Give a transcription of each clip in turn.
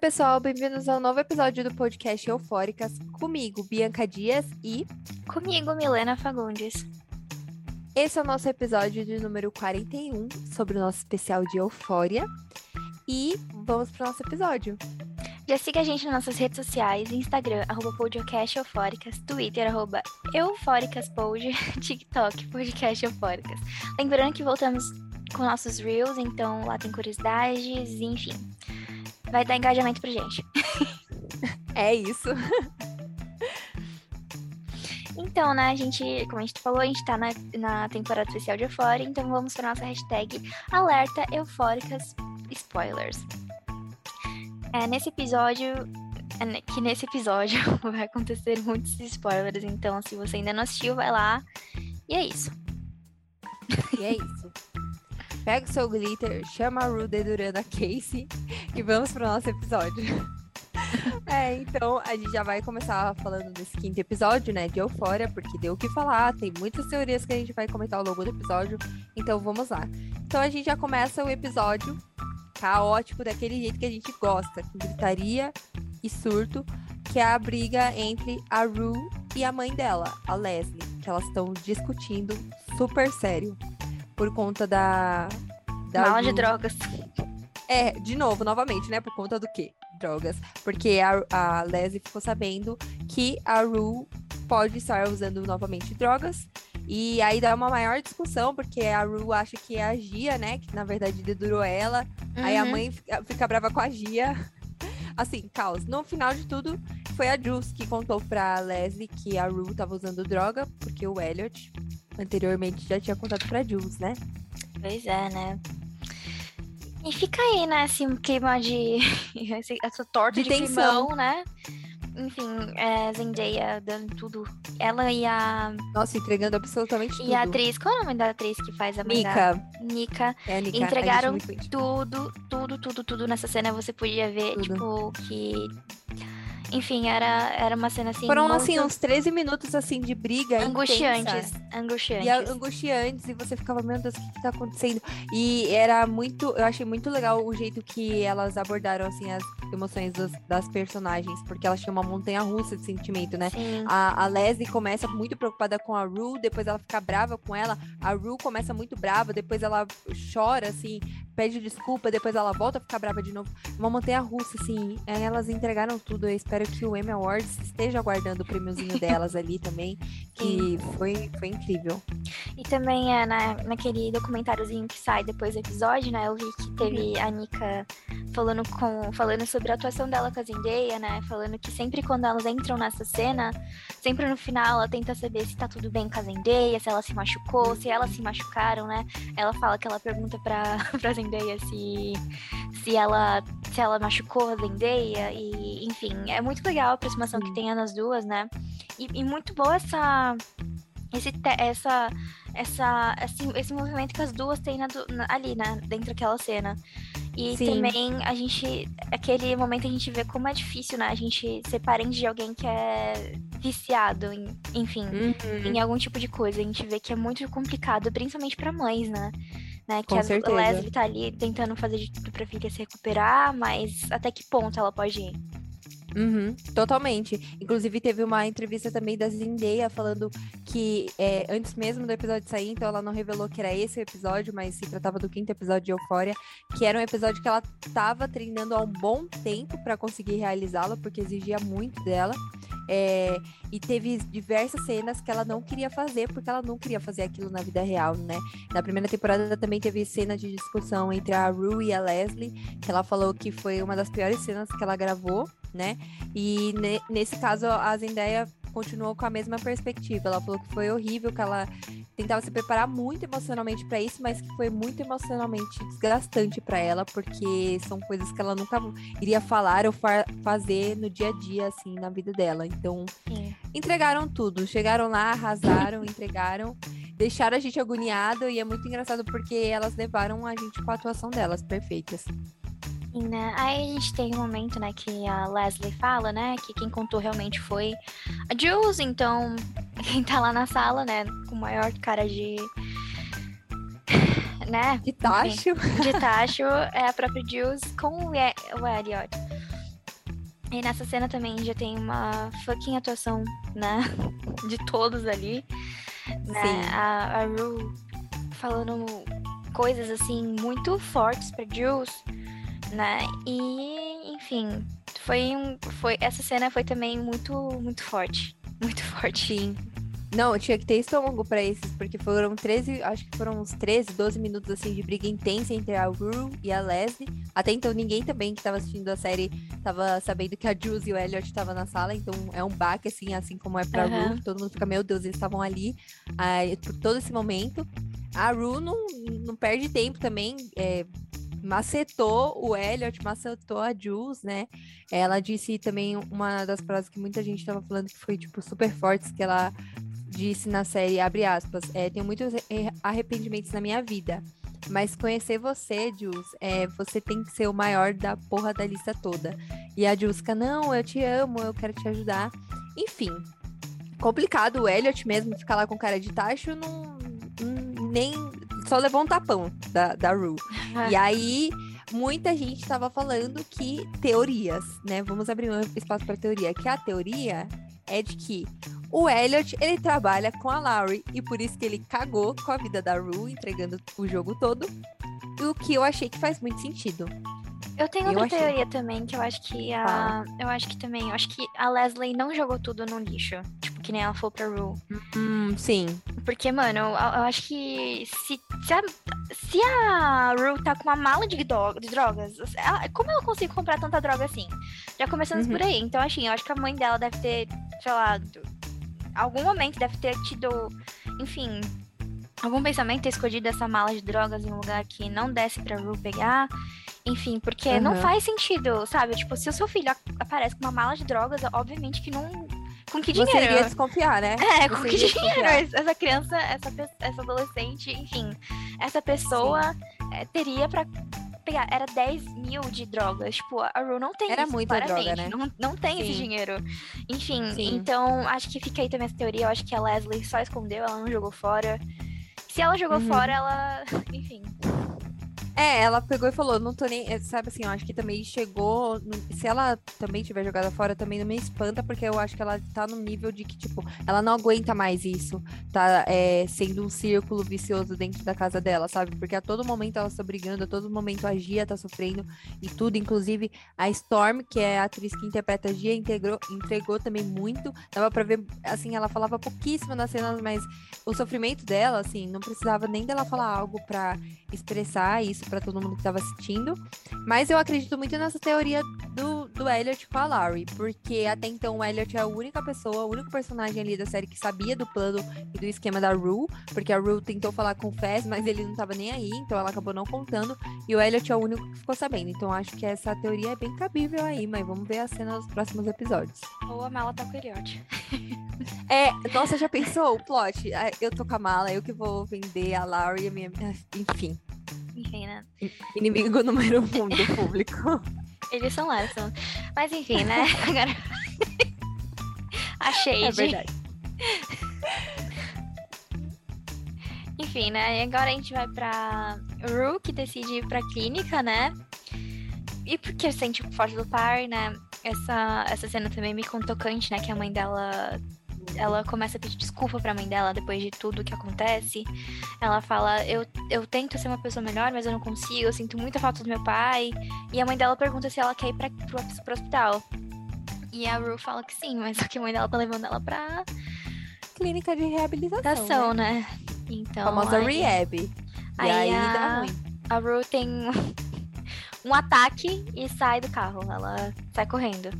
pessoal, bem-vindos ao novo episódio do podcast Eufóricas, comigo, Bianca Dias e comigo, Milena Fagundes. Esse é o nosso episódio de número 41 sobre o nosso especial de Eufória. E vamos para o nosso episódio. Já siga a gente nas nossas redes sociais, Instagram, arroba podcast eufóricas, Twitter, arroba eufóricaspod, TikTok, podcast eufóricas. Lembrando que voltamos com nossos reels, então lá tem curiosidades, enfim. Vai dar engajamento pra gente. é isso. Então, né, a gente, como a gente falou, a gente tá na, na temporada especial de Eufória, então vamos pra nossa hashtag alerta eufóricas spoilers. É, nesse episódio, é, que nesse episódio vai acontecer muitos spoilers, então se você ainda não assistiu, vai lá. E é isso. E é isso. Pega o seu glitter, chama a Ru dedurando a Casey e vamos pro nosso episódio. É, então a gente já vai começar falando desse quinto episódio, né, de Eufória, porque deu o que falar, tem muitas teorias que a gente vai comentar ao longo do episódio, então vamos lá. Então a gente já começa o episódio caótico daquele jeito que a gente gosta, com gritaria e surto, que é a briga entre a Rue e a mãe dela, a Leslie, que elas estão discutindo super sério por conta da. da Mala de drogas. É, de novo, novamente, né? Por conta do quê? Drogas. Porque a, a Leslie ficou sabendo que a Rue pode estar usando novamente drogas e aí dá uma maior discussão, porque a Ru acha que é a Gia, né? Que na verdade dedurou ela. Uhum. Aí a uhum. mãe fica, fica, brava com a Gia. Assim, caos. No final de tudo, foi a Jules que contou pra Leslie que a Ru tava usando droga, porque o Elliot anteriormente já tinha contado pra Jules, né? Pois é, né? E fica aí, né, assim, um clima de. essa torta de, de tensão, né? enfim, é, Zendaya dando tudo. Ela e a. Nossa, entregando absolutamente tudo. E a atriz, qual é o nome da atriz que faz a mãe Nika. Nika. É, Nika. Entregaram tudo, tudo, tudo, tudo nessa cena. Você podia ver, tudo. tipo, que enfim, era, era uma cena assim. Foram muito... assim, uns 13 minutos assim de briga. Angustiantes. Intensa. Angustiantes. E angustiantes, e você ficava, meu Deus, o que, que tá acontecendo? E era muito. Eu achei muito legal o jeito que elas abordaram assim as emoções das, das personagens, porque elas tinham uma montanha russa de sentimento, né? A, a Leslie começa muito preocupada com a Rue, depois ela fica brava com ela. A Rue começa muito brava, depois ela chora, assim, pede desculpa, depois ela volta a ficar brava de novo. Uma montanha russa, assim. Elas entregaram tudo. Eu espero que o Emmy Awards esteja aguardando o prêmiozinho delas ali também, que foi, foi incrível. E também é, na, naquele documentáriozinho que sai depois do episódio, né? Eu vi que teve uhum. a Nika falando, com, falando sobre a atuação dela com a Zendaya, né? Falando que sempre quando elas entram nessa cena, sempre no final ela tenta saber se tá tudo bem com a Zendaya, se ela se machucou, se elas se machucaram, né? Ela fala que ela pergunta pra, pra Zendaya se, se, ela, se ela machucou a Zendaya, e enfim, é muito legal a aproximação que tem nas duas, né? E, e muito boa essa esse, essa, essa, esse, esse movimento que as duas têm na, na, ali, né, dentro daquela cena. E Sim. também a gente, aquele momento a gente vê como é difícil, né, a gente ser parente de alguém que é viciado, em, enfim, uhum. em algum tipo de coisa. A gente vê que é muito complicado, principalmente para mães, né? né? Que Com a certeza. Leslie tá ali tentando fazer de tudo pra filha se recuperar, mas até que ponto ela pode ir? Uhum, totalmente. Inclusive, teve uma entrevista também da Zendaya falando que é, antes mesmo do episódio sair, então ela não revelou que era esse o episódio, mas se tratava do quinto episódio de Euphoria, que era um episódio que ela estava treinando há um bom tempo para conseguir realizá-lo, porque exigia muito dela. É, e teve diversas cenas que ela não queria fazer, porque ela não queria fazer aquilo na vida real, né? Na primeira temporada também teve cena de discussão entre a Rue e a Leslie, que ela falou que foi uma das piores cenas que ela gravou, né? E ne nesse caso, a Zendaya continuou com a mesma perspectiva. Ela falou que foi horrível, que ela tentava se preparar muito emocionalmente para isso, mas que foi muito emocionalmente desgastante para ela, porque são coisas que ela nunca iria falar ou fa fazer no dia a dia, assim, na vida dela. Então, é. entregaram tudo. Chegaram lá, arrasaram, entregaram, deixaram a gente agoniado e é muito engraçado porque elas levaram a gente com a atuação delas perfeitas. Sim, né? Aí a gente tem um momento, né, que a Leslie fala, né, que quem contou realmente foi a Jules, então quem tá lá na sala, né, com maior cara de né? De tacho. de tacho é a própria Jules com o, Elliot. E nessa cena também já tem uma fucking atuação, né? De todos ali. Né? Sim. A, a Rue falando coisas assim muito fortes pra Jules, né? E, enfim, foi um. Foi, essa cena foi também muito, muito forte. Muito forte. Sim. Não, tinha que ter estômago pra esses, porque foram 13, acho que foram uns 13, 12 minutos assim de briga intensa entre a Rue e a Leslie. Até então ninguém também que tava assistindo a série tava sabendo que a Jules e o Elliot estavam na sala, então é um baque assim, assim como é pra Aham. Rue, todo mundo fica, meu Deus, eles estavam ali aí, por todo esse momento. A Rue não, não perde tempo também, é, macetou o Elliot, macetou a Jules, né? Ela disse também uma das frases que muita gente tava falando que foi, tipo, super fortes, que ela disse na série, abre aspas, é, tenho muitos arrependimentos na minha vida. Mas conhecer você, Jules, é, você tem que ser o maior da porra da lista toda. E a Jules fica, não, eu te amo, eu quero te ajudar. Enfim, complicado. O Elliot mesmo ficar lá com cara de tacho, não, não- nem só levou um tapão da, da Rue. E aí, muita gente estava falando que teorias, né? Vamos abrir um espaço para teoria. Que a teoria é de que o Elliot, ele trabalha com a Laurie e por isso que ele cagou com a vida da Rue, entregando o jogo todo. E o que eu achei que faz muito sentido. Eu tenho Eu outra achei. teoria também, que eu acho que a. Eu acho que também. Eu acho que a Leslie não jogou tudo no lixo. Que nem ela falou pra Rue. Hum, sim. Porque, mano, eu, eu acho que se, se, a, se a Rue tá com uma mala de, de drogas, ela- como ela consegue comprar tanta droga assim? Já começando Uhum. por aí. Então, assim, eu acho que a mãe dela deve ter, sei lá, algum momento deve ter tido, enfim, algum pensamento ter escondido essa mala de drogas em um lugar que não desse pra Rue pegar. Enfim, porque não Uhum. faz sentido, sabe? Tipo, se o seu filho aparece com uma mala de drogas, obviamente que não. Com que dinheiro? Você iria desconfiar, né? É, Você com que iria dinheiro? desconfiar. Essa criança, essa, essa adolescente, enfim, essa pessoa é, teria pra pegar. Era 10 mil de drogas. Tipo, a Ru não tem Era isso, muita droga, claramente. né? Não, não tem esse Sim. dinheiro. Enfim, Sim. então acho que fica aí também essa teoria. Eu acho que a Leslie só escondeu, ela não jogou fora. Se ela jogou Uhum. fora, ela. Enfim. É, ela pegou e falou, não tô nem. é, Sabe assim, eu acho que também chegou. Se ela também tiver jogada fora, também não me espanta, porque eu acho que ela tá no nível de que, tipo, ela não aguenta mais isso. Tá é, sendo um círculo vicioso dentro da casa dela, sabe? Porque a todo momento ela tá brigando, a todo momento a Gia tá sofrendo e tudo. Inclusive, a Storm, que é a atriz que interpreta a Gia, integrou, entregou também muito. Dava pra ver, assim, ela falava pouquíssimo nas cenas, mas o sofrimento dela, assim, não precisava nem dela falar algo pra expressar isso pra todo mundo que tava assistindo. Mas eu acredito muito nessa teoria do, do Elliot com a Laurie, porque até então o Elliot é a única pessoa, o único personagem ali da série que sabia do plano e do esquema da Rue, porque a Rue tentou falar com o Fez, mas ele não tava nem aí, então ela acabou não contando, e o Elliot é o único que ficou sabendo. Então acho que essa teoria é bem cabível aí, mas vamos ver a cena nos próximos episódios. Ou a mala tá com o Elliot. É, nossa, já pensou o plot? Ah, Eu tô com a mala, eu que vou vender a Laurie, a minha. Enfim, Enfim, né? inimigo número um do público. Eles são lá, são. Mas enfim, né? Agora. a Shade. É verdade. Enfim, né? E agora a gente vai pra Rue, que decide ir pra clínica, né? E porque sente o forte do par, né? Essa, essa cena também me tocante, né? Que a mãe dela. Ela começa a pedir desculpa pra mãe dela depois de tudo que acontece. Ela fala: eu, eu tento ser uma pessoa melhor, mas eu não consigo. Eu sinto muita falta do meu pai. E a mãe dela pergunta se ela quer ir pra, pro, pro hospital. E a Rue fala que sim, mas só que a mãe dela tá levando ela pra Clínica de reabilitação. ação, né? né? Então. Famosa aí- rehab. E Aí aí, a- dá ruim. a Rue tem um ataque e sai do carro. Ela sai correndo.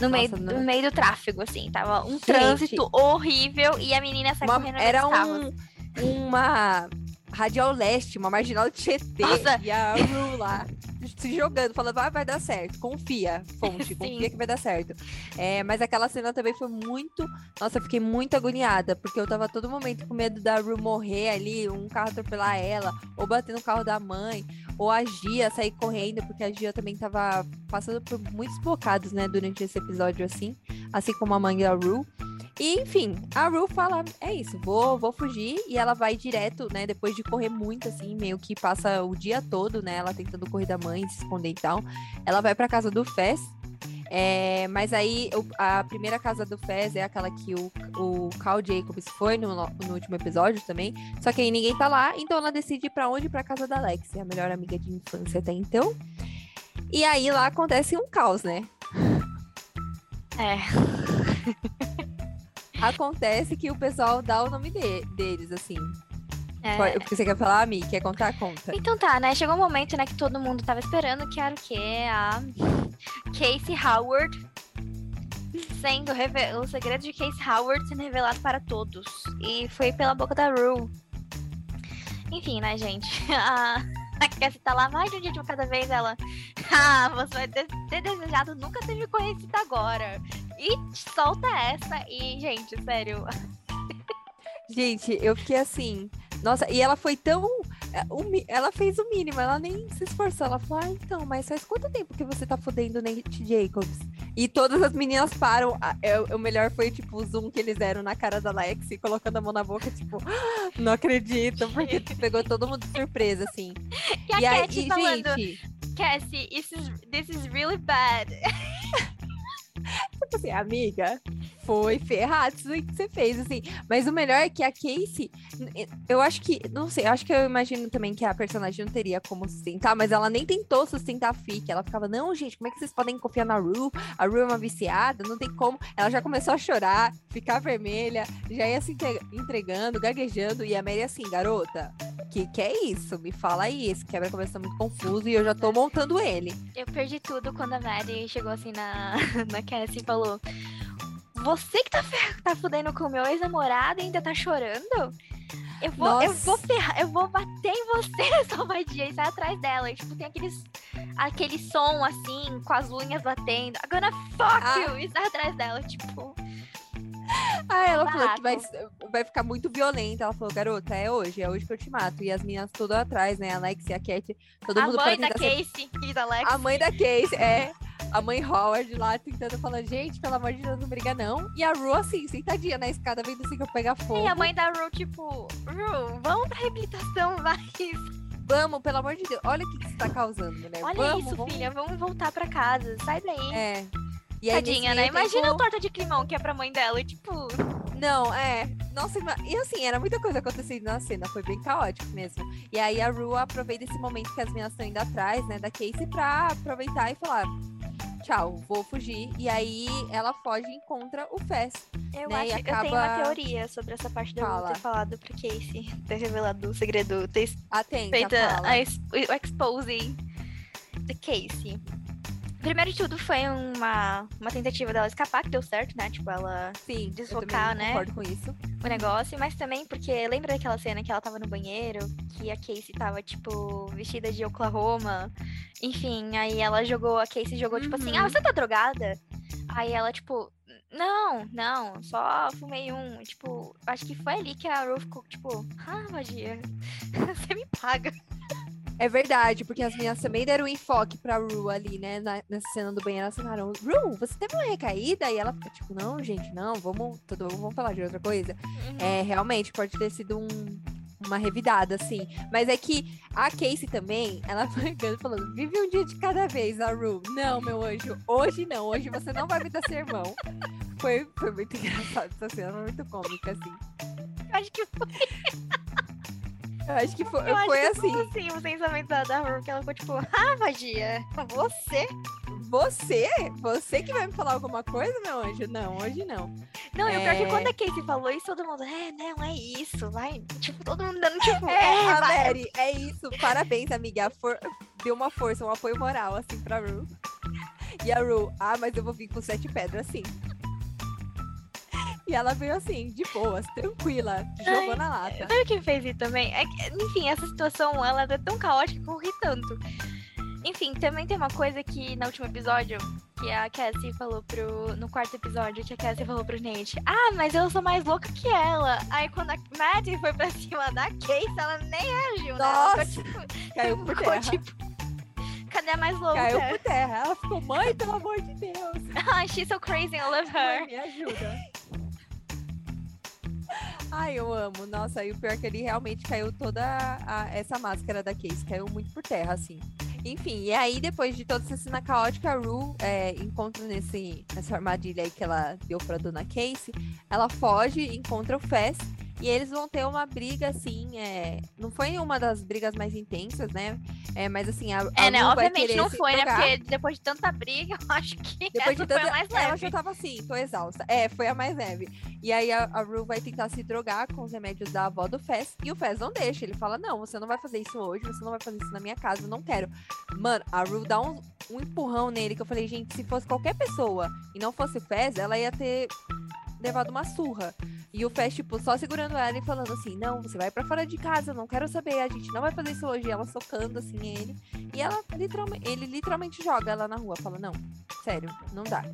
No, meio, Nossa, no não- meio do tráfego, assim. Tava um Gente. trânsito horrível e a menina sai Uma- correndo era um, uma radial leste, uma marginal de Tietê. Nossa. E a Ru lá se jogando, falando, vai, vai dar certo. Confia, fonte, confia que vai dar certo. É, mas aquela cena também foi muito. Nossa, eu fiquei muito agoniada, porque eu tava todo momento com medo da Ru morrer ali, um carro atropelar ela, ou bater no carro da mãe, ou a Gia sair correndo, porque a Gia também tava passando por muitos bocados, né, durante esse episódio, assim, assim como a mãe da Ru. E, enfim, a Ru fala, é isso, vou, vou fugir. E ela vai direto, né? Depois de correr muito, assim, meio que passa o dia todo, né? Ela tentando correr da mãe, se esconder e tal. Ela vai pra casa do Fez. É, mas aí a primeira casa do Fez é aquela que o, o Carl Jacobs foi no, no último episódio também. Só que aí ninguém tá lá, então ela decide ir pra onde? Pra casa da Alexia, a melhor amiga de infância até então. E aí lá acontece um caos, né? É. Acontece que o pessoal dá o nome de- deles, assim. é. O que você quer falar, Mi? Quer contar? Conta. Então tá, né? Chegou um momento, né, que todo mundo tava esperando, que era o quê? A Casey Howard sendo o segredo de Casey Howard sendo revelado para todos. E foi pela boca da Rue. Enfim, né, gente? A, a Cassie tá lá mais de um dia de cada vez, ela. Ah, você vai ter, ter desejado nunca ter me conhecido agora. E solta essa e, gente, sério. Gente, eu fiquei assim. Nossa, e ela foi tão. É, Ela fez o mínimo, ela nem se esforçou. Ela falou: Ah, então, mas faz quanto tempo que você tá fudendo Nate Jacobs? E todas as meninas param. é, O melhor foi, tipo, o zoom que eles deram na cara da Lexi, colocando a mão na boca, tipo, "Ah, não acredito, porque pegou todo mundo de surpresa, assim. E a e aí, Cat falando, gente, Cassie, this is, this is really bad. tipo assim, amiga, foi ferrado isso aí que você fez, assim. Mas o melhor é que a Casey, eu acho que, não sei, eu acho que eu imagino também que a personagem não teria como sustentar, mas ela nem tentou sustentar a Fic. Ela ficava, não, gente, como é que vocês podem confiar na Rue? A Rue é uma viciada, não tem como. Ela já começou a chorar, ficar vermelha, já ia se entre- entregando, gaguejando, e a Mary assim, garota, que que é isso? Me fala aí, esse quebra-cabeça tá muito confuso e eu já tô montando ele. Eu perdi tudo quando a Maddie chegou assim na, na Cassie e falou: Você que tá, tá fudendo com o meu ex-namorado e ainda tá chorando? Eu vou, eu vou ferrar, eu vou bater em você, salvadia, e sai atrás dela. E, tipo, tem aqueles, aquele som assim, com as unhas batendo. I'm gonna fuck Ah. you! E sai atrás dela, tipo. Ah, ela falou que vai, vai ficar muito violenta. Ela falou, garota, é hoje, é hoje que eu te mato. E as meninas tudo atrás, né? A Alexia, a Cat, todo a mundo mãe pra da tentar ser- Casey e da Alex. A mãe da Casey, é. A mãe Howard lá tentando falar, gente, pelo amor de Deus, não briga não. E a Ru, assim, sentadinha na escada, vendo assim que eu pegar fogo. E a mãe da Ru, tipo, Ru, vamos pra reabilitação, vai. Vamos, pelo amor de Deus. Olha o que, que você tá causando, mulher. Olha vamos, isso, vamos. filha, vamos voltar pra casa, sai daí. É. E aí, Tadinha, né? Imagina a torta de climão que é pra mãe dela, e tipo. Não, é. Nossa, e assim, era muita coisa acontecendo na cena, foi bem caótico mesmo. E aí a Ru aproveita esse momento que as meninas estão indo atrás, né, da Casey pra aproveitar e falar: tchau, vou fugir. E aí ela foge e encontra o Fess. Eu Né, acho, eu tenho uma acaba- teoria sobre essa parte da Ru Fala. ter falado pra Casey, ter revelado o segredo, ter Atenta, feito a ex- o exposing da Casey. Primeiro de tudo foi uma, uma tentativa dela escapar, que deu certo, né? Tipo, ela Sim, também né? concordo com isso. o negócio, mas também porque lembra daquela cena que ela tava no banheiro, que a Casey tava, tipo, vestida de Oklahoma. Enfim, aí ela jogou, a Casey jogou, tipo assim, Uhum. ah, você tá drogada? Aí ela, tipo, não, não, só fumei um. Tipo, acho que foi ali que a Ru ficou, tipo, ah, magia, você me paga. É verdade, porque as meninas também deram um enfoque pra Ru ali, né? na- nessa cena do banheiro. Elas falaram, Ru, você teve uma recaída? E ela fica tipo, não, gente, não, vamos, tudo, vamos falar de outra coisa. É, realmente, pode ter sido um- uma revidada, assim. Mas é que a Casey também, ela foi falando, vive um dia de cada vez, a Ru. Não, meu anjo, hoje não, hoje você não vai me dar sermão. Foi, foi muito engraçado essa cena, foi muito cômica, assim. acho que foi, Eu acho que foi, eu acho foi que assim. foi assim o pensamento da, da Ru, que ela ficou, tipo, ah, magia, você? Você? Você que vai me falar alguma coisa, meu anjo? Não, hoje não. Não, e o pior é que É. quando a Casey falou isso, todo mundo, é, não, é isso, vai. Tipo, todo mundo dando, tipo, É, é, é isso. Parabéns, amiga. For- Deu uma força, um apoio moral, assim, pra Ru. E a Ru, ah, mas eu vou vir com sete pedras, assim. E ela veio assim, de boas, tranquila, jogou Ai, na lata. Sabe o que fez isso também? É que, enfim, essa situação, ela é tão caótica que eu ri tanto. Enfim, também tem uma coisa que no último episódio, que a Cassie falou pro. No quarto episódio, que a Cassie falou pro Nate: Ah, mas eu sou mais louca que ela. Aí quando a Maddie foi pra cima da Casey, ela nem reagiu, né? Ela Nossa, ficou tipo. Caiu por ficou, terra. tipo. Cadê a mais louca? Caiu por terra. Ela ficou, mãe, pelo amor de Deus. Ah, she's so crazy, I love Mãe, her. me ajuda. Ai, eu amo. Nossa, e o pior é que ele realmente caiu toda a- essa máscara da Case. Caiu muito por terra, assim. Enfim, e aí depois de toda essa cena caótica, a Ru é, encontra nesse, nessa armadilha aí que ela deu pra dona Casey, ela foge, encontra o Fess e eles vão ter uma briga, assim, é... não foi uma das brigas mais intensas, né? É, mas assim, a, a É, né? Ru vai Obviamente não foi, né? Porque depois de tanta briga, eu acho que Depois de foi tanta... a mais Ela leve. já tava assim, tô exausta. É, foi a mais leve. E aí a, a Ru vai tentar se drogar com os remédios da avó do Fez. E o Fez não deixa. Ele fala: Não, você não vai fazer isso hoje, você não vai fazer isso na minha casa, eu não quero. Mano, a Ru dá um, um empurrão nele que eu falei, gente, se fosse qualquer pessoa e não fosse o Fez, ela ia ter levado uma surra. E o Fez, tipo, só segurando ela e falando assim: Não, você vai pra fora de casa, eu não quero saber, a gente não vai fazer isso hoje. E ela socando assim ele. E ela literalmente, ele literalmente joga ela na rua, fala: Não, sério, não dá.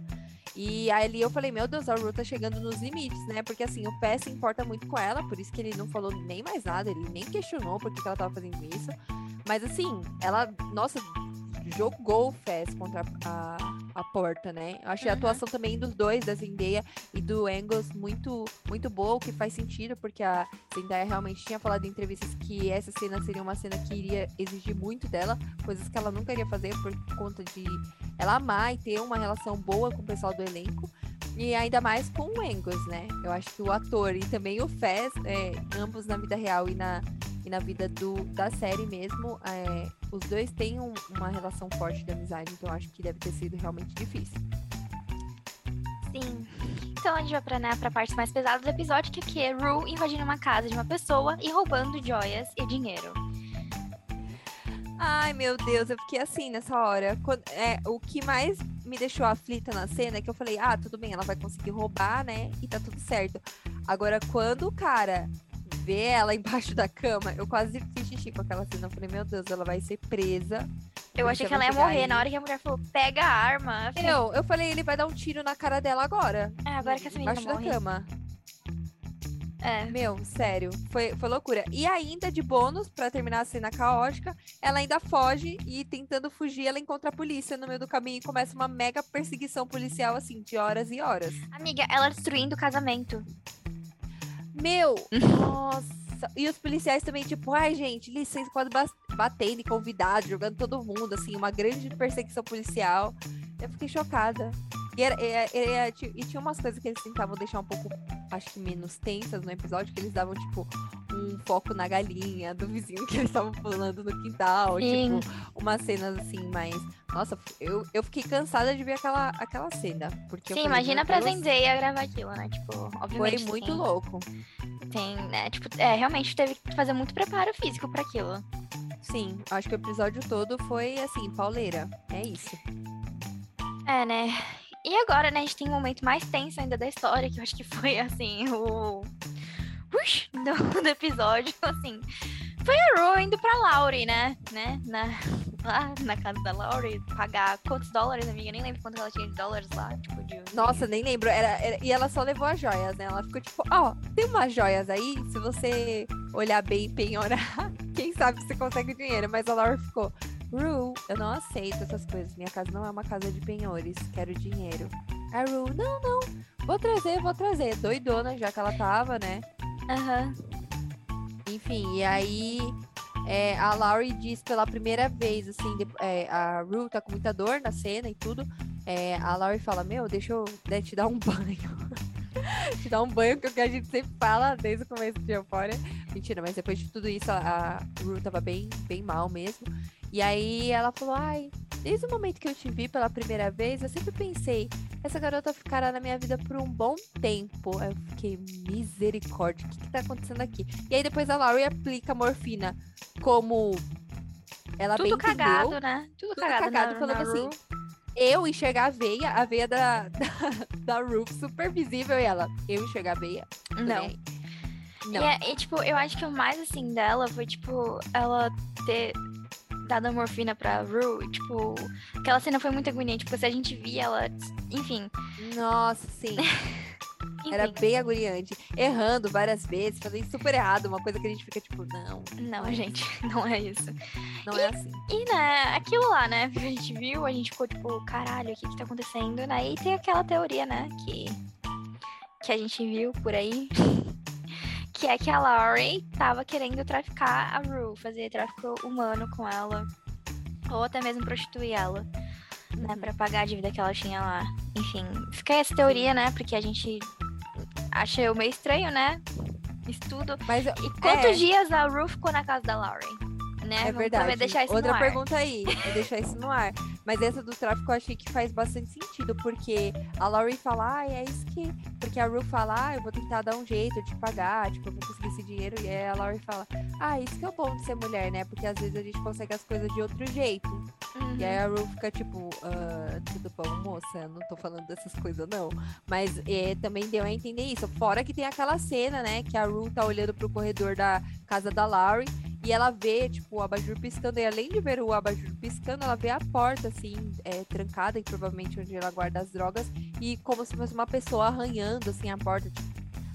E aí eu falei, meu Deus, a Ru tá chegando nos limites, né? Porque assim, o Pé se importa muito com ela, por isso que ele não falou nem mais nada, ele nem questionou por que que ela tava fazendo isso. Mas assim, ela, nossa, jogou o Fez contra a, a porta, né? Eu achei a Uhum. atuação também dos dois, da Zendaya e do Angus, muito, muito boa, o que faz sentido, porque a Zendaya realmente tinha falado em entrevistas que essa cena seria uma cena que iria exigir muito dela, coisas que ela nunca iria fazer por conta de ela amar e ter uma relação boa com o pessoal do elenco. E ainda mais com o Angus, né? Eu acho que o ator e também o Fez, é, ambos na vida real e na, e na vida do, da série mesmo, é, os dois têm um- uma relação forte de amizade, então eu acho que deve ter sido realmente difícil. Sim. Então a gente vai pra, né, pra parte mais pesada do episódio, que aqui é Rue invadindo uma casa de uma pessoa e roubando joias e dinheiro. Ai, meu Deus, eu fiquei assim nessa hora. Quando- é, o que mais me deixou aflita na cena é que eu falei, ah, tudo bem, ela vai conseguir roubar, né? E tá tudo certo. Agora, quando o cara vê ela embaixo da cama, eu quase fiz xixi com aquela cena. Eu falei, meu Deus, ela vai ser presa. Eu achei que ela ia morrer aí. na hora que a mulher falou, pega a arma. Eu Eu, eu falei, ele vai dar um tiro na cara dela agora. É, agora que essa menina embaixo da morre. cama. É. Meu, sério, foi, foi loucura. E ainda, de bônus, pra terminar a cena caótica, ela ainda foge e tentando fugir, ela encontra a polícia no meio do caminho e começa uma mega perseguição policial, assim, de horas e horas. Amiga, ela destruindo o casamento. Meu, nossa. E os policiais também, tipo, ai, gente, licença, quase batendo em convidado, jogando todo mundo, assim, uma grande perseguição policial. Eu fiquei chocada. E, era- e- e- e- ti- e tinha umas coisas que eles tentavam deixar um pouco, acho que menos tensas no episódio, que eles davam, tipo, um foco na galinha do vizinho que eles estavam pulando no quintal. Sim. Tipo, umas cenas assim, mais. Nossa, eu, eu fiquei cansada de ver aquela, aquela cena. Porque Sim, falei, imagina pra Zendaya gravar aquilo, né? Tipo, Foi obviamente. muito tem, louco. Tem, né? Tipo, é, realmente teve que fazer muito preparo físico pra aquilo. Sim, acho que o episódio todo foi assim, pauleira. É isso. É, né? E agora, né, a gente tem um momento mais tenso ainda da história, que eu acho que foi, assim, o... Ush, do, do episódio, assim. Foi a Ro indo pra Laurie, né? né? Na, lá na casa da Laurie, pagar quantos dólares, amiga? Nem lembro quanto ela tinha de dólares lá, tipo, de... Nossa, nem lembro. Era, era- e ela só levou as joias, né? Ela ficou tipo, ó, tem umas joias aí, se você olhar bem e penhorar, quem sabe você consegue dinheiro. Mas a Laura ficou, Ru, eu não aceito essas coisas. Minha casa não é uma casa de penhores, quero dinheiro. A Ru, não, não, vou trazer, vou trazer. Doidona, já que ela tava, né? Aham. Enfim, e aí é, a Laurie diz pela primeira vez, assim, de- é, a Rue tá com muita dor na cena e tudo. é, a Laurie fala, meu, deixa eu né, te dar um banho. te dar um banho, que é o que a gente sempre fala desde o começo de Euphoria. Mentira, mas depois de tudo isso, a, a Rue tava bem, bem mal mesmo. E aí ela falou, ai, desde o momento que eu te vi pela primeira vez, eu sempre pensei, essa garota ficará na minha vida por um bom tempo. Aí eu fiquei, misericórdia, o que, que tá acontecendo aqui? E aí depois a Laurie aplica morfina como ela bem Tudo cagado, entendeu. né? Tudo, Tudo cagado, cagado, na, falando na assim. Eu enxergar a veia, a veia da, da, da Rue super visível e ela, eu enxergar a veia? Não. bem. E, Não. é- e, tipo, eu acho que o mais, assim, dela foi, tipo, ela ter dado a morfina pra Rue, e, tipo, aquela cena foi muito agoniante, porque se a gente via ela, enfim, Nossa, sim. enfim, Era bem agoniante. Errando várias vezes, fazendo super errado. Uma coisa que a gente fica tipo, não, não, gente, não é isso. não é assim. E, né, aquilo lá, né, a gente viu, a gente ficou, tipo, caralho, o que que tá acontecendo, né, e tem aquela teoria, né, que, que a gente viu por aí, que é que a Laurie tava querendo traficar a Rue, fazer tráfico humano com ela. ou até mesmo prostituir ela, né, para pagar a dívida que ela tinha lá. Enfim, fica essa teoria, né, porque a gente acha meio estranho, né? Estudo. Mas, e quantos é... dias a Ruth ficou na casa da Lauren? Né? É verdade. Deixar isso Outra pergunta aí, vou deixar isso no ar. Mas essa do tráfico eu achei que faz bastante sentido, porque a Laurie fala, ah, é isso que. Porque a Ruth fala, ah, eu vou tentar dar um jeito de pagar, tipo, eu vou conseguir esse dinheiro. E aí a Laurie fala, ah, isso que é o bom de ser mulher, né? Porque às vezes a gente consegue as coisas de outro jeito. Uhum. E aí a Ruth fica tipo, ah, tudo bom, moça? Não tô falando dessas coisas, não. Mas é, também deu a entender isso. Fora que tem aquela cena, né? Que a Ruth tá olhando pro corredor da casa da Laurie e ela vê, tipo, o abajur piscando. E além de ver o abajur piscando, ela vê a porta, assim, é, trancada, e provavelmente onde ela guarda as drogas. E como se fosse uma pessoa arranhando, assim, a porta, tipo,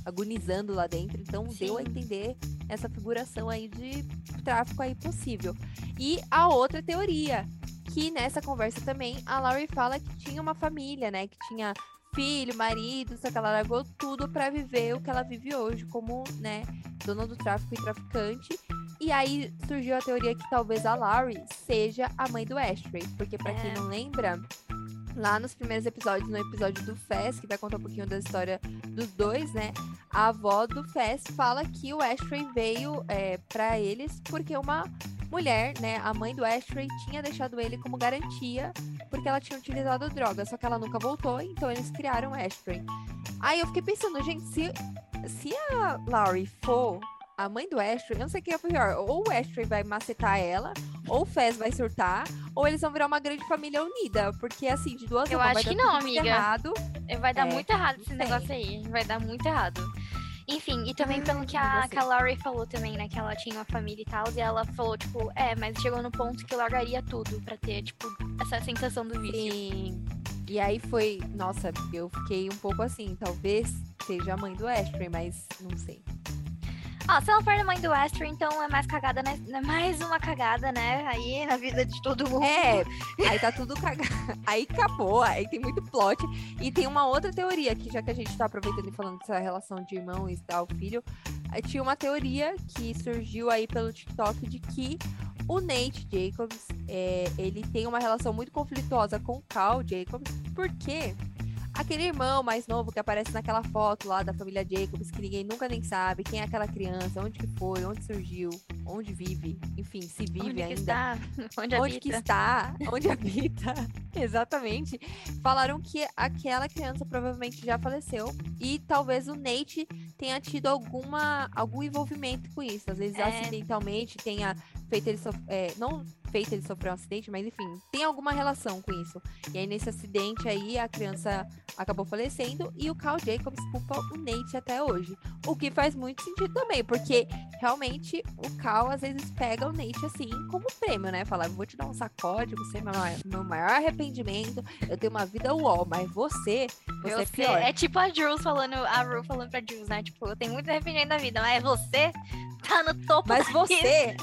agonizando lá dentro. Então, Sim. deu a entender essa figuração aí de tráfico aí possível. E a outra teoria, que nessa conversa também, a Laurie fala que tinha uma família, né? Que tinha filho, marido, só que ela largou tudo para viver o que ela vive hoje como, né, dona do tráfico e traficante. E aí surgiu a teoria que talvez a Laurie seja a mãe do Ashtray, porque para é. quem não lembra, lá nos primeiros episódios, no episódio do Fez, que vai contar um pouquinho da história dos dois, né? A avó do Fez fala que o Ashtray veio é, para eles porque uma mulher, né, a mãe do Ashtray, tinha deixado ele como garantia porque ela tinha utilizado droga, só que ela nunca voltou, então eles criaram o Ashtray. Aí eu fiquei pensando, gente, se, se a Laurie for a mãe do Ashtray, eu não sei o que é pior. Ou o Ashtray vai macetar ela, ou o Fez vai surtar, ou eles vão virar uma grande família unida. Porque, assim, de duas Eu acho que não, amiga. Errado. Vai dar é, muito errado esse negócio aí. Vai dar muito errado. Enfim, e também pelo que a, que a Laurie falou também, né? Que ela tinha uma família e tal. E ela falou, tipo, é, mas chegou no ponto que largaria tudo pra ter, tipo, essa sensação do vício. Sim. E aí foi, nossa, eu fiquei um pouco assim, talvez seja a mãe do Ashtray, mas não sei. Ó, se ela for a mãe do Astro, então é mais cagada, né? É mais uma cagada, né? Aí na vida de todo mundo. É, aí tá tudo cagado. Aí acabou, aí tem muito plot. E tem uma outra teoria, que já que a gente tá aproveitando e falando dessa relação de irmão e tal, filho, tinha uma teoria que surgiu aí pelo TikTok de que o Nate Jacobs, é, ele tem uma relação muito conflituosa com o Cal Jacobs, porque Aquele irmão mais novo que aparece naquela foto lá da família Jacobs, que ninguém nunca nem sabe quem é aquela criança, onde que foi, onde surgiu, onde vive, enfim, se vive onde ainda. Está? Onde, onde que está? Onde habita? Exatamente. Falaram que aquela criança provavelmente já faleceu e talvez o Nate tenha tido alguma algum envolvimento com isso. Às vezes é... acidentalmente tenha feito ele sofrer, é, não feito ele sofrer um acidente, mas enfim, tem alguma relação com isso. E aí nesse acidente aí a criança acabou falecendo e o Carl Jacobs culpa o Nate até hoje. O que faz muito sentido também, porque realmente o Carl às vezes pega o Nate assim como prêmio, né? Falar, vou te dar um sacode, você é meu maior, meu maior arrependimento, eu tenho uma vida uol, mas você, você, você é pior. É tipo a Jules falando, a Ru falando pra Jules, né? Tipo, eu tenho muito arrependimento na vida, mas você tá no topo Mas você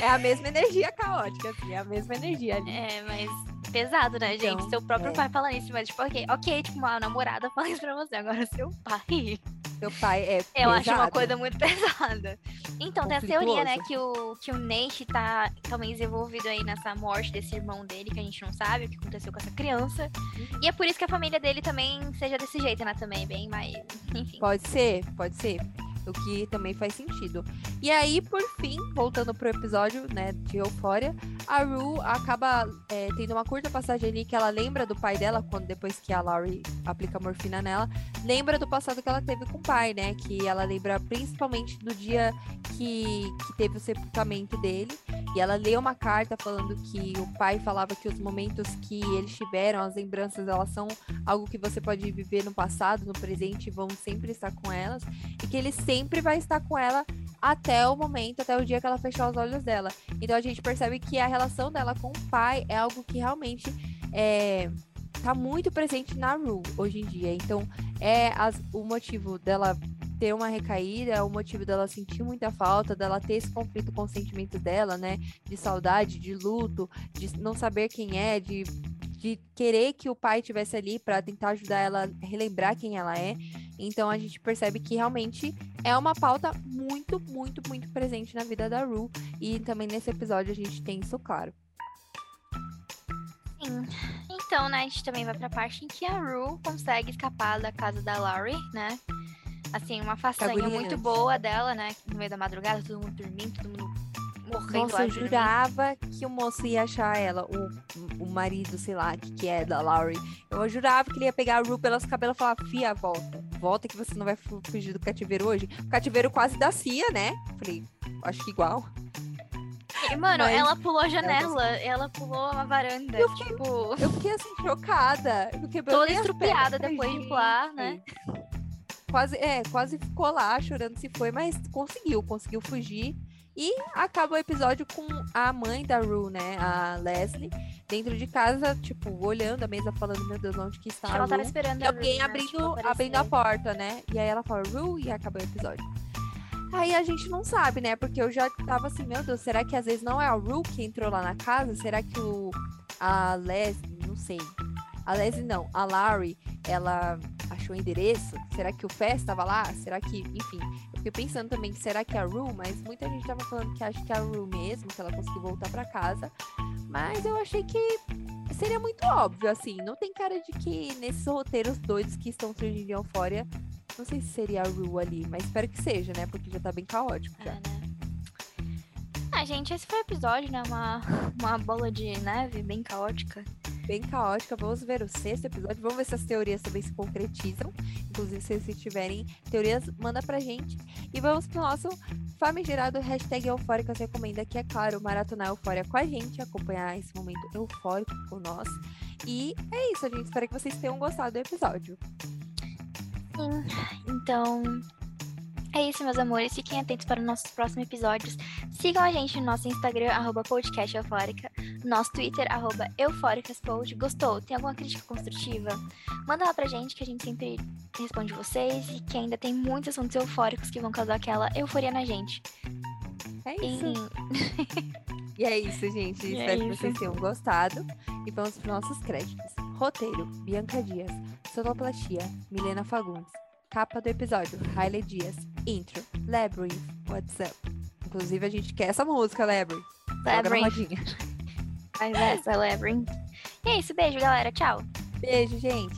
é a mesma energia caótica, assim, é a mesma energia ali. É, mas pesado, né, então, gente? Seu próprio é. pai falando isso, mas tipo, ok, ok, tipo, uma namorada fala isso pra você, agora seu pai. Seu pai é. Eu acho uma coisa muito pesada. Então, tem a teoria, né, que o, que o Nate tá talvez envolvido aí nessa morte desse irmão dele, que a gente não sabe o que aconteceu com essa criança. Uhum. E é por isso que a família dele também seja desse jeito, né, também, bem mais. Enfim. Pode ser, pode ser o que também faz sentido. E aí, por fim, voltando pro episódio, né, de Euphoria, a Rue acaba é, tendo uma curta passagem ali que ela lembra do pai dela, quando depois que a Laurie aplica morfina nela, lembra do passado que ela teve com o pai, né, que ela lembra principalmente do dia que, que teve o sepultamento dele, e ela lê uma carta falando que o pai falava que os momentos que eles tiveram, as lembranças, elas são algo que você pode viver no passado, no presente, e vão sempre estar com elas, e que ele sempre vai estar com ela até o momento, até o dia que ela fechar os olhos dela. Então a gente percebe que a relação dela com o pai é algo que realmente é, tá muito presente na Ru hoje em dia. Então é as, o motivo dela ter uma recaída, o motivo dela sentir muita falta, dela ter esse conflito com os sentimentos dela, né? De saudade, de luto, de não saber quem é, de, de querer que o pai estivesse ali para tentar ajudar ela a relembrar quem ela é. Então a gente percebe que realmente é uma pauta muito, muito, muito presente na vida da Ru. E também nesse episódio a gente tem isso claro. Sim. Então, né, a gente também vai pra parte em que a Ru consegue escapar da casa da Laurie, né? Assim, uma façanha muito boa dela, né? No meio da madrugada, todo mundo dormindo, todo mundo morrendo Nossa, eu jurava que o moço ia achar ela, o, o marido, sei lá, que, que é da Laurie. Eu jurava que ele ia pegar a Ru pelos cabelos e falar, fia, volta. Volta que você não vai fugir do cativeiro hoje. O cativeiro quase da Cia, né? Falei, acho que igual. E, mano, Mas... ela pulou a janela, ela pulou uma varanda, eu fiquei, tipo... Eu fiquei, assim, chocada. Eu Toda estrupiada depois de pular, né? Quase, é, quase ficou lá chorando se foi, mas conseguiu, conseguiu fugir. E acaba o episódio com a mãe da Rue, né? A Leslie, dentro de casa, tipo, olhando a mesa, falando, meu Deus, onde que está a Ela tava esperando e alguém Rue, abrindo, né? tipo, abrindo a porta, né? E aí ela fala, Rue, e acaba o episódio. Aí a gente não sabe, né? Porque eu já tava assim, meu Deus, será que às vezes não é a Ru que entrou lá na casa? Será que o a Leslie, não sei. A Leslie não, a Larry, ela o endereço? Será que o Fest estava lá? Será que, enfim, eu fiquei pensando também será que é a Ru, mas muita gente tava falando que acha que é a Ru mesmo, que ela conseguiu voltar para casa. Mas eu achei que seria muito óbvio, assim. Não tem cara de que nesses roteiros doidos que estão surgindo em Euphoria não sei se seria a Ru ali, mas espero que seja, né? Porque já tá bem caótico já. É, né? Ah, gente, esse foi o episódio, né? Uma, uma bola de neve bem caótica. Bem caótica. Vamos ver o sexto episódio. Vamos ver se as teorias também se concretizam. Inclusive, se vocês tiverem teorias, manda pra gente. E vamos pro nosso famigerado hashtag Eufóricas Recomenda, que é claro, maratonar Eufória com a gente, acompanhar esse momento eufórico com nós. E é isso, a gente. Espero que vocês tenham gostado do episódio. Sim. Então, é isso, meus amores. Fiquem atentos para os nossos próximos episódios. Sigam a gente no nosso Instagram, arroba podcast eufórica, nosso Twitter, arroba eufóricaspod. Gostou? Tem alguma crítica construtiva? Manda lá pra gente que a gente sempre responde vocês e que ainda tem muitos assuntos eufóricos que vão causar aquela euforia na gente. É isso. E, e é isso, gente. E Espero é que vocês tenham gostado. E vamos para nossos créditos. Roteiro, Bianca Dias. Sonoplastia, Milena Fagundes. Capa do episódio, Hailey Dias. Intro, Labyrinth, What's Up. Inclusive, a gente quer essa música, Labyrinth. Labyrinth. Mas essa, Labyrinth. E é isso, beijo, galera. Tchau. Beijo, gente.